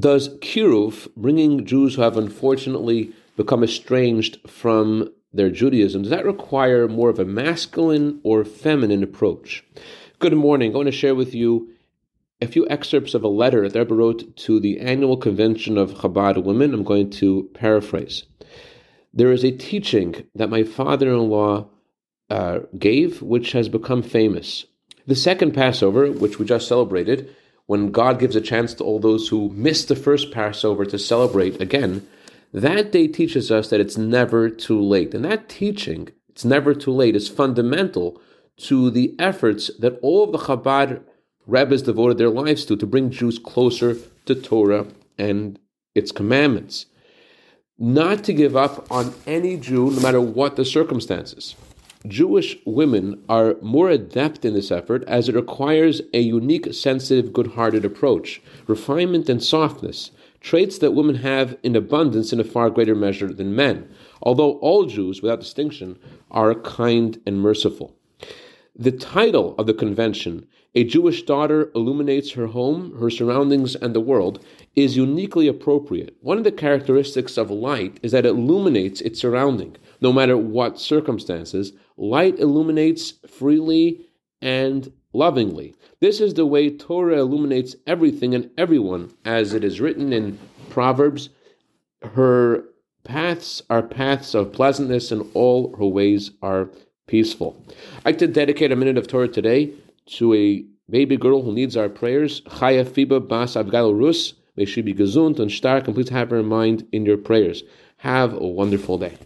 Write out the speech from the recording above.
Does kiruv, bringing Jews who have unfortunately become estranged from their Judaism, does that require more of a masculine or feminine approach? Good morning. I want to share with you a few excerpts of a letter that Rebbe wrote to the annual convention of Chabad women. I'm going to paraphrase. There is a teaching that my father-in-law uh, gave, which has become famous. The second Passover, which we just celebrated, when God gives a chance to all those who missed the first Passover to celebrate again, that day teaches us that it's never too late. And that teaching, it's never too late, is fundamental to the efforts that all of the Chabad rabbis devoted their lives to, to bring Jews closer to Torah and its commandments. Not to give up on any Jew, no matter what the circumstances. Jewish women are more adept in this effort as it requires a unique, sensitive, good hearted approach, refinement and softness, traits that women have in abundance in a far greater measure than men, although all Jews, without distinction, are kind and merciful. The title of the convention, A Jewish Daughter Illuminates Her Home, Her Surroundings, and the World, is uniquely appropriate. One of the characteristics of light is that it illuminates its surrounding, no matter what circumstances. Light illuminates freely and lovingly. This is the way Torah illuminates everything and everyone, as it is written in Proverbs. Her paths are paths of pleasantness, and all her ways are peaceful. I'd like to dedicate a minute of Torah today to a baby girl who needs our prayers. Chaya Fiba Bas Abgal Rus. May she be gesund and stark, and please have her in mind in your prayers. Have a wonderful day.